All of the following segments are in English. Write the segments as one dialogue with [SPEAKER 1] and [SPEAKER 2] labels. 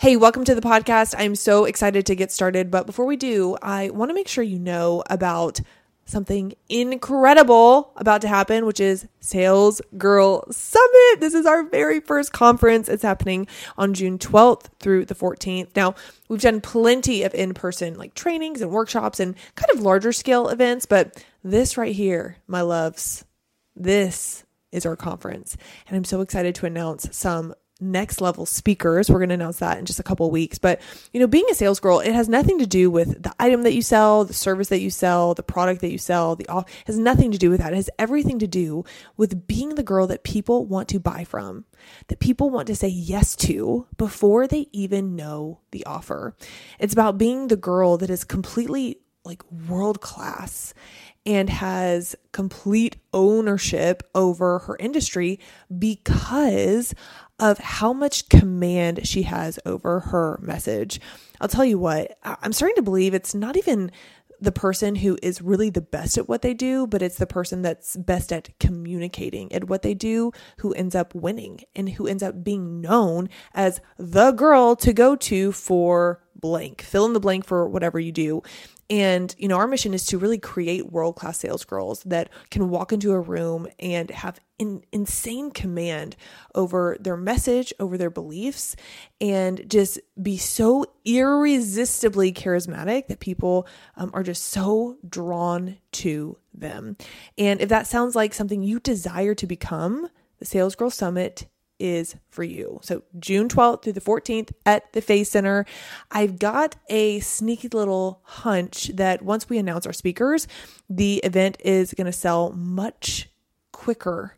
[SPEAKER 1] Hey, welcome to the podcast. I'm so excited to get started. But before we do, I want to make sure you know about something incredible about to happen, which is Sales Girl Summit. This is our very first conference. It's happening on June 12th through the 14th. Now, we've done plenty of in person like trainings and workshops and kind of larger scale events, but this right here, my loves, this is our conference. And I'm so excited to announce some next level speakers. We're going to announce that in just a couple weeks. But, you know, being a sales girl, it has nothing to do with the item that you sell, the service that you sell, the product that you sell, the off has nothing to do with that. It has everything to do with being the girl that people want to buy from, that people want to say yes to before they even know the offer. It's about being the girl that is completely like world class and has complete ownership over her industry because of how much command she has over her message. I'll tell you what, I'm starting to believe it's not even the person who is really the best at what they do, but it's the person that's best at communicating at what they do who ends up winning and who ends up being known as the girl to go to for blank. Fill in the blank for whatever you do. And, you know, our mission is to really create world class sales girls that can walk into a room and have in, insane command over their message, over their beliefs, and just be so irresistibly charismatic that people um, are just so drawn to them. And if that sounds like something you desire to become, the Sales Girl Summit is for you. So June 12th through the 14th at the Face Center. I've got a sneaky little hunch that once we announce our speakers, the event is going to sell much quicker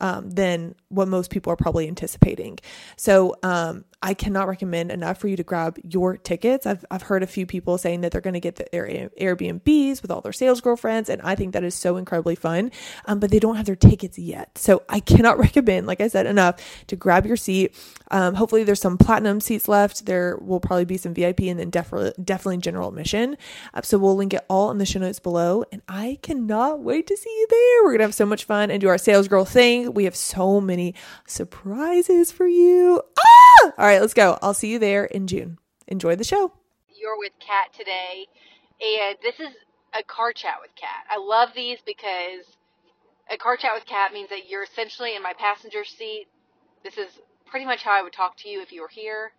[SPEAKER 1] um, than what most people are probably anticipating. So um, I cannot recommend enough for you to grab your tickets. I've, I've heard a few people saying that they're going to get the Airbnbs with all their sales girlfriends, and I think that is so incredibly fun, um, but they don't have their tickets yet. So I cannot recommend, like I said, enough to grab your seat. Um, hopefully, there's some platinum seats left. There will probably be some VIP and then definitely, definitely general admission. Uh, so we'll link it all in the show notes below, and I cannot wait to see you there. We're going to have so much fun and do our sales girl thing. We have so many surprises for you. Ah! All right let's go. I'll see you there in June. Enjoy the show.
[SPEAKER 2] You're with Kat today, and this is a car chat with Kat. I love these because a car chat with Kat means that you're essentially in my passenger seat. This is pretty much how I would talk to you if you were here.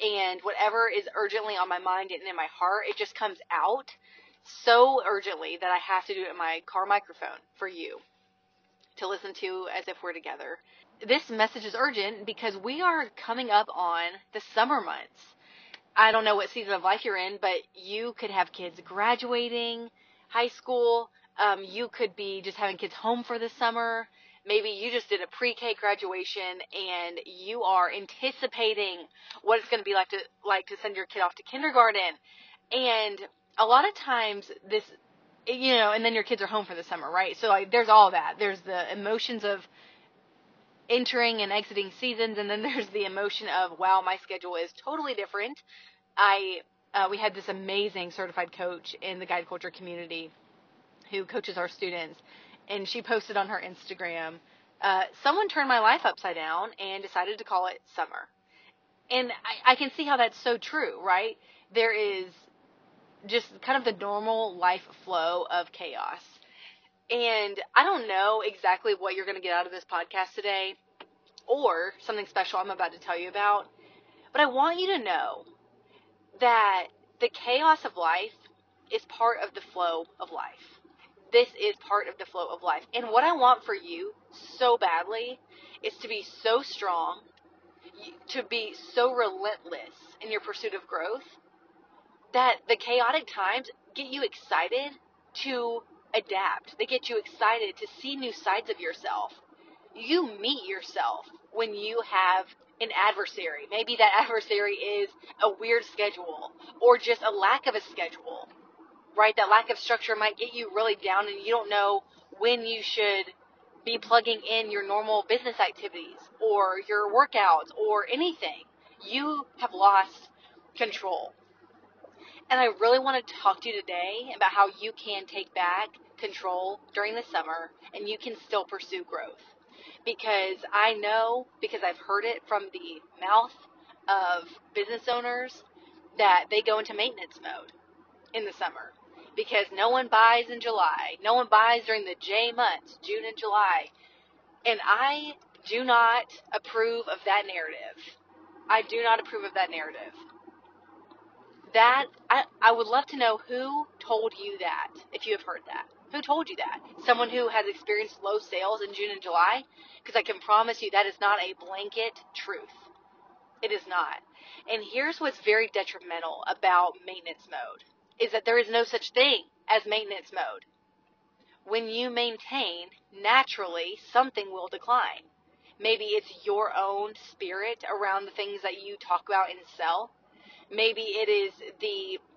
[SPEAKER 2] And whatever is urgently on my mind and in my heart, it just comes out so urgently that I have to do it in my car microphone for you to listen to as if we're together this message is urgent because we are coming up on the summer months. I don't know what season of life you're in, but you could have kids graduating high school. Um, you could be just having kids home for the summer. Maybe you just did a pre-K graduation and you are anticipating what it's going to be like to like to send your kid off to kindergarten. And a lot of times this you know, and then your kids are home for the summer, right? So like there's all that. There's the emotions of entering and exiting seasons, and then there's the emotion of wow, my schedule is totally different. I uh, we had this amazing certified coach in the guide culture community who coaches our students, and she posted on her Instagram, uh, someone turned my life upside down and decided to call it summer. And I, I can see how that's so true, right? There is just kind of the normal life flow of chaos. And I don't know exactly what you're going to get out of this podcast today or something special I'm about to tell you about, but I want you to know that the chaos of life is part of the flow of life. This is part of the flow of life. And what I want for you so badly is to be so strong, to be so relentless in your pursuit of growth that the chaotic times get you excited to adapt. They get you excited to see new sides of yourself. You meet yourself when you have an adversary. Maybe that adversary is a weird schedule or just a lack of a schedule, right? That lack of structure might get you really down and you don't know when you should be plugging in your normal business activities or your workouts or anything. You have lost control. And I really want to talk to you today about how you can take back control during the summer and you can still pursue growth. Because I know, because I've heard it from the mouth of business owners that they go into maintenance mode in the summer because no one buys in July. No one buys during the J months, June and July. And I do not approve of that narrative. I do not approve of that narrative. That I, I would love to know who told you that, if you have heard that. Who told you that? Someone who has experienced low sales in June and July? Because I can promise you that is not a blanket truth. It is not. And here's what's very detrimental about maintenance mode is that there is no such thing as maintenance mode. When you maintain, naturally something will decline. Maybe it's your own spirit around the things that you talk about and sell. Maybe it is the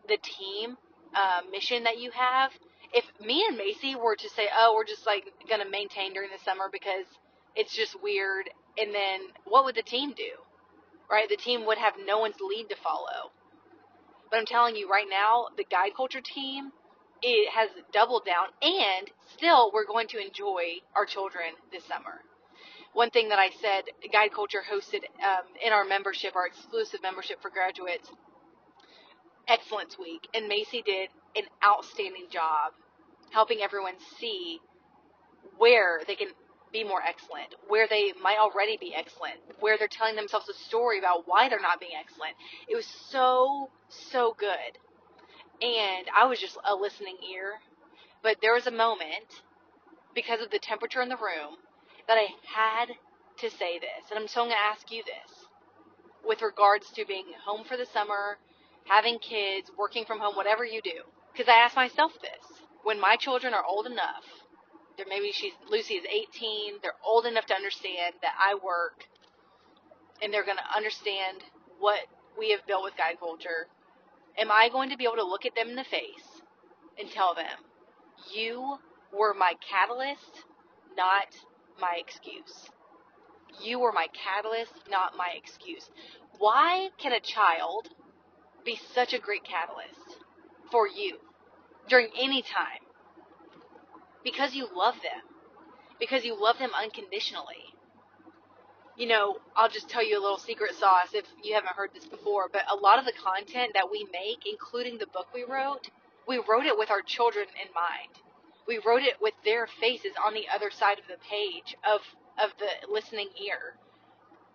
[SPEAKER 2] the team uh, mission that you have. If me and Macy were to say, "Oh, we're just like gonna maintain during the summer because it's just weird," and then what would the team do? Right? The team would have no one's lead to follow. But I'm telling you right now, the guide culture team it has doubled down, and still we're going to enjoy our children this summer. One thing that I said, Guide Culture hosted um, in our membership, our exclusive membership for graduates, Excellence Week, and Macy did an outstanding job helping everyone see where they can be more excellent, where they might already be excellent, where they're telling themselves a story about why they're not being excellent. It was so, so good. And I was just a listening ear. But there was a moment, because of the temperature in the room, that I had to say this. And I'm so going to ask you this with regards to being home for the summer, having kids, working from home, whatever you do. Because I ask myself this when my children are old enough maybe she's Lucy is 18. They're old enough to understand that I work, and they're going to understand what we have built with guide culture. Am I going to be able to look at them in the face and tell them, "You were my catalyst, not my excuse"? You were my catalyst, not my excuse. Why can a child be such a great catalyst for you during any time? because you love them, because you love them unconditionally. You know, I'll just tell you a little secret sauce if you haven't heard this before, but a lot of the content that we make, including the book we wrote, we wrote it with our children in mind. We wrote it with their faces on the other side of the page of of the listening ear.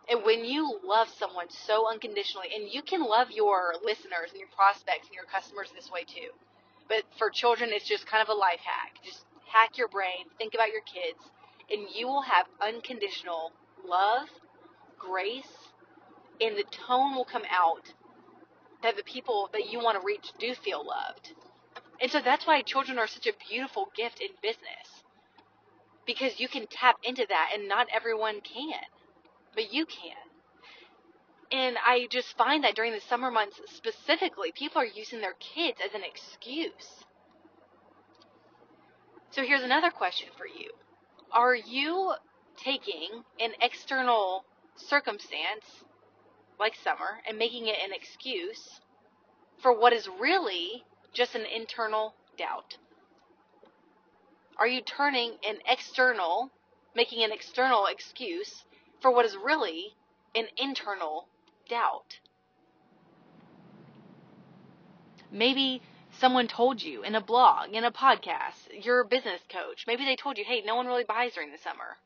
[SPEAKER 2] And when you love someone so unconditionally, and you can love your listeners and your prospects and your customers this way too. But for children, it's just kind of a life hack. Just hack your brain, think about your kids, and you will have unconditional love, grace, and the tone will come out that the people that you want to reach do feel loved. And so that's why children are such a beautiful gift in business. Because you can tap into that and not everyone can. But you can. And I just find that during the summer months specifically, people are using their kids as an excuse so here's another question for you. Are you taking an external circumstance like summer and making it an excuse for what is really just an internal doubt? Are you turning an external, making an external excuse for what is really an internal doubt? Maybe someone told you in a blog, in a podcast, your business coach, maybe they told you, hey, no one really buys during the summer.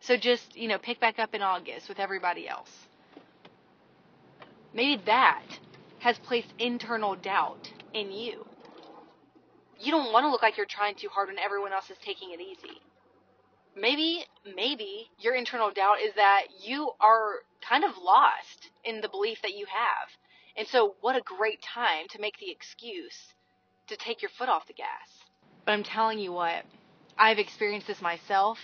[SPEAKER 2] So just, you know, pick back up in August with everybody else. Maybe that has placed internal doubt in you. You don't want to look like you're trying too hard when everyone else is taking it easy. Maybe, maybe your internal doubt is that you are kind of lost in the belief that you have. And so, what a great time to make the excuse to take your foot off the gas. But I'm telling you what, I've experienced this myself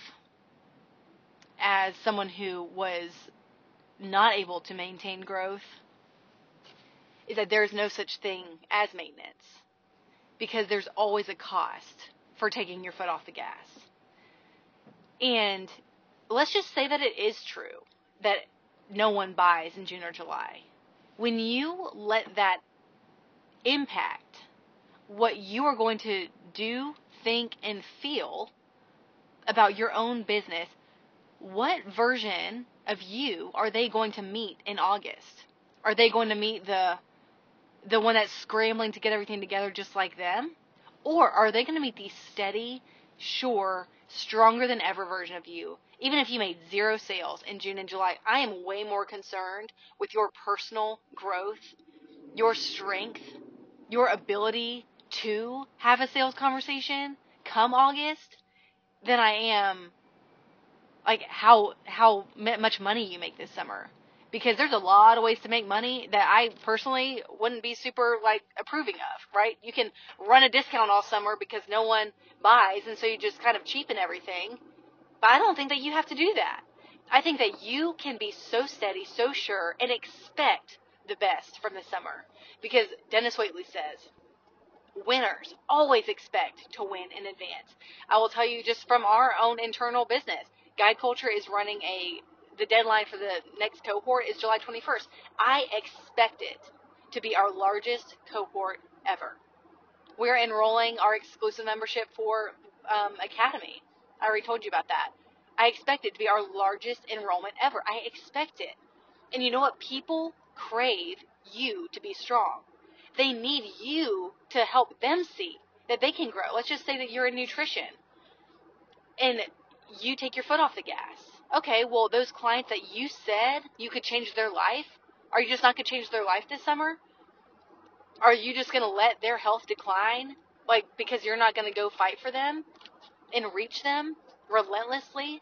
[SPEAKER 2] as someone who was not able to maintain growth is that there's no such thing as maintenance because there's always a cost for taking your foot off the gas. And let's just say that it is true that no one buys in June or July. When you let that impact what you are going to do, think, and feel about your own business, what version of you are they going to meet in August? Are they going to meet the the one that's scrambling to get everything together just like them? Or are they going to meet the steady, sure, stronger than ever version of you? Even if you made zero sales in June and July, I am way more concerned with your personal growth, your strength, your ability to have a sales conversation come August than I am like how how much money you make this summer because there's a lot of ways to make money that I personally wouldn't be super like approving of, right? You can run a discount all summer because no one buys and so you just kind of cheapen everything. But I don't think that you have to do that. I think that you can be so steady, so sure and expect the best from the summer because Dennis Waitley says winners always expect to win in advance. I will tell you just from our own internal business, Guide Culture is running a the deadline for the next cohort is July 21st. I expect it to be our largest cohort ever. We're enrolling our exclusive membership for um, Academy. I already told you about that. I expect it to be our largest enrollment ever. I expect it. And you know what? People crave you to be strong. They need you to help them see that they can grow. Let's just say that you're in nutrition and you take your foot off the gas okay, well, those clients that you said you could change their life, are you just not going to change their life this summer? Are you just going to let their health decline? Like, because you're not going to go fight for them and reach them relentlessly?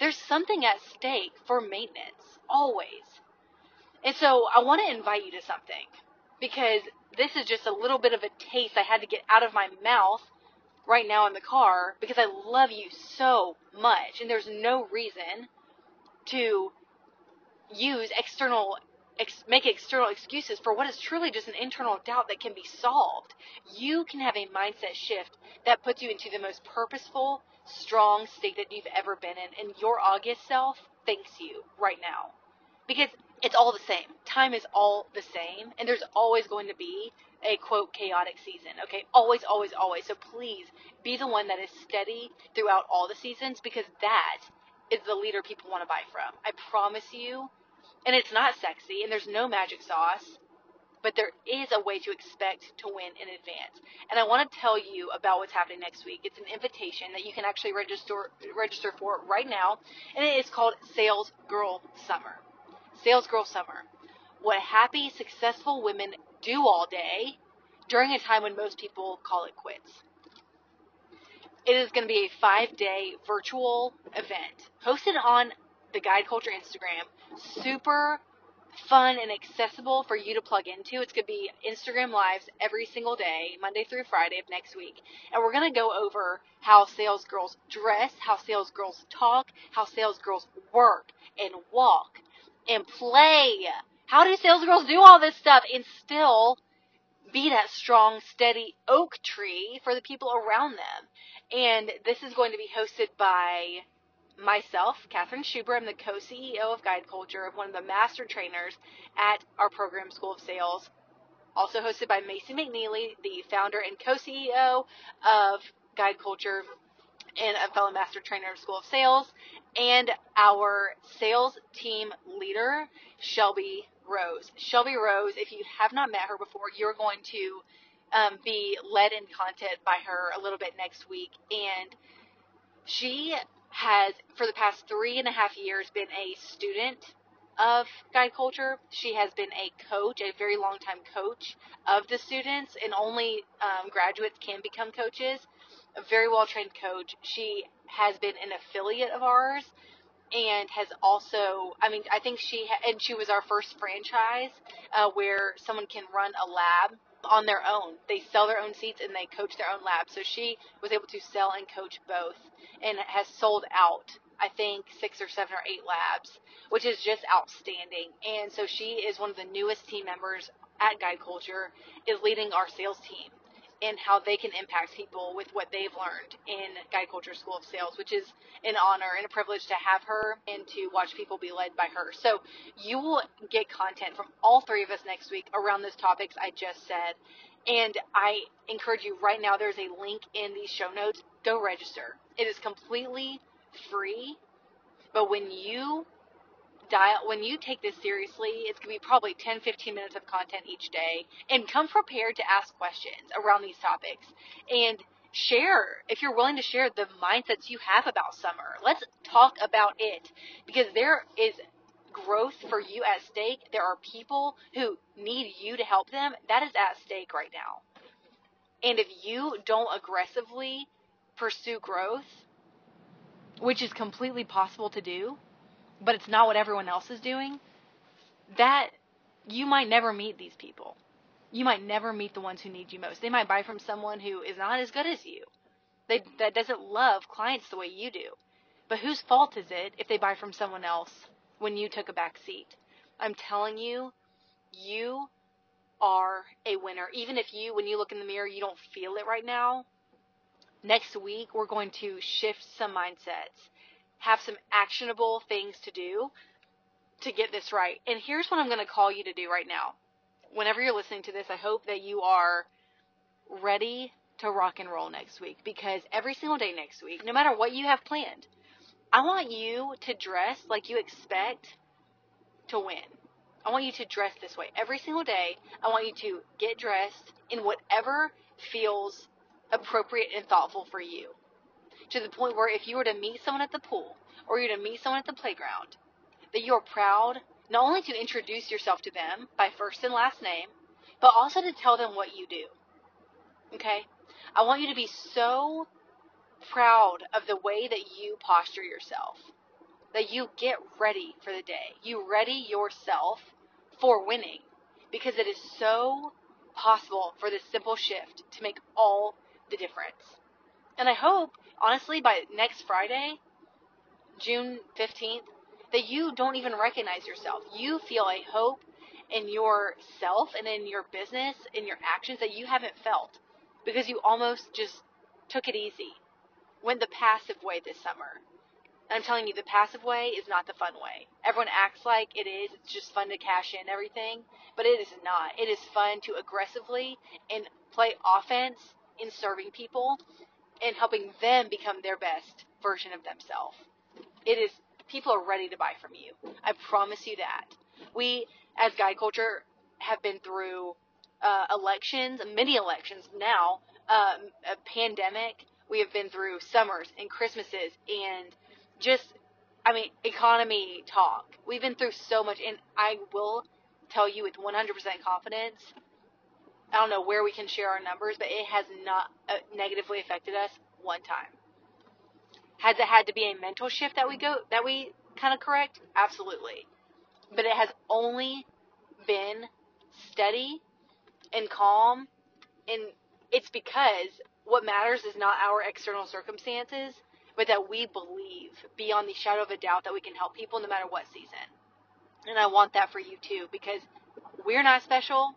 [SPEAKER 2] There's something at stake for maintenance, always. And so I want to invite you to something because this is just a little bit of a taste I had to get out of my mouth right now in the car because I love you so much and there's no reason to use external ex- make external excuses for what is truly just an internal doubt that can be solved. You can have a mindset shift that puts you into the most purposeful, strong state that you've ever been in and your August self thanks you right now. Because it's all the same. Time is all the same and there's always going to be a quote chaotic season. Okay, always, always, always. So please be the one that is steady throughout all the seasons because that is the leader people want to buy from. I promise you. And it's not sexy and there's no magic sauce, but there is a way to expect to win in advance. And I want to tell you about what's happening next week. It's an invitation that you can actually register register for right now, and it is called Sales Girl Summer. Sales Girl Summer. What happy, successful women do all day during a time when most people call it quits. It is going to be a five day virtual event hosted on the Guide Culture Instagram. Super fun and accessible for you to plug into. It's going to be Instagram Lives every single day, Monday through Friday of next week. And we're going to go over how sales girls dress, how sales girls talk, how sales girls work and walk and play how do sales girls do all this stuff and still be that strong, steady oak tree for the people around them? And this is going to be hosted by myself, Catherine Schuber. I'm the co-CEO of Guide Culture, one of the master trainers at our program School of Sales. Also hosted by Macy McNeely, the founder and co-CEO of Guide Culture and a fellow master trainer of School of Sales, and our sales team leader, Shelby Rose. Shelby Rose, if you have not met her before, you're going to um, be led in content by her a little bit next week. And she has, for the past three and a half years, been a student of guide culture. She has been a coach, a very long time coach of the students, and only um, graduates can become coaches. A very well trained coach. She has been an affiliate of ours and has also i mean i think she ha- and she was our first franchise uh, where someone can run a lab on their own. They sell their own seats and they coach their own lab. So she was able to sell and coach both and has sold out i think six or seven or eight labs which is just outstanding. And so she is one of the newest team members at guide culture is leading our sales team and how they can impact people with what they've learned in Guide Culture School of Sales, which is an honor and a privilege to have her and to watch people be led by her. So you will get content from all three of us next week around those topics I just said. And I encourage you right now, there's a link in the show notes. Go register. It is completely free. But when you dial when you take this seriously it's going to be probably 10 15 minutes of content each day. And come prepared to ask questions around these topics. And share if you're willing to share the mindsets you have about summer let's talk about it. Because there is growth for you at stake. There are people who need you to help them. That is at stake right now. And if you don't aggressively pursue growth which is completely possible to do but it's not what everyone else is doing, that you might never meet these people. You might never meet the ones who need you most. They might buy from someone who is not as good as you. They, that doesn't love clients the way you do. But whose fault is it if they buy from someone else when you took a back seat? I'm telling you, you are a winner. Even if you, when you look in the mirror, you don't feel it right now. Next week, we're going to shift some mindsets have some actionable things to do to get this right. And here's what I'm going to call you to do right now. Whenever you're listening to this, I hope that you are ready to rock and roll next week because every single day next week, no matter what you have planned, I want you to dress like you expect to win. I want you to dress this way every single day. I want you to get dressed in whatever feels appropriate and thoughtful for you to the point where if you were to meet someone at the pool or you were to meet someone at the playground, that you're proud not only to introduce yourself to them by first and last name, but also to tell them what you do. Okay? I want you to be so proud of the way that you posture yourself, that you get ready for the day. You ready yourself for winning because it is so possible for this simple shift to make all the difference. And I hope honestly, by next Friday, June 15th, that you don't even recognize yourself. You feel a hope in yourself and in your business, in your actions that you haven't felt because you almost just took it easy. Went the passive way this summer. And I'm telling you, the passive way is not the fun way. Everyone acts like it is. It's just fun to cash in everything. But it is not. It is fun to aggressively and play offense in serving people and helping them become their best version of themselves. It is people are ready to buy from you. I promise you that. We as guide culture have been through uh, elections, many elections now, um, a pandemic. We have been through summers and Christmases and just, I mean, economy talk. We've been through so much, and I will tell you with 100% confidence I don't know where we can share our numbers, but it has not uh, negatively affected us one time. Has it had to be a mental shift that we go that we kind of correct? Absolutely. But it has only been steady and calm and it's because what matters is not our external circumstances, but that we believe beyond the shadow of a doubt that we can help people no matter what season. And I want that for you too because we're not special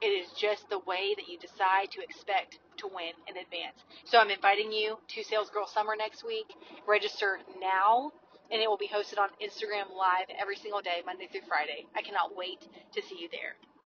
[SPEAKER 2] it is just the way that you decide to expect to win in advance. So I'm inviting you to Sales Girl Summer next week. Register now, and it will be hosted on Instagram Live every single day, Monday through Friday. I cannot wait to see you there.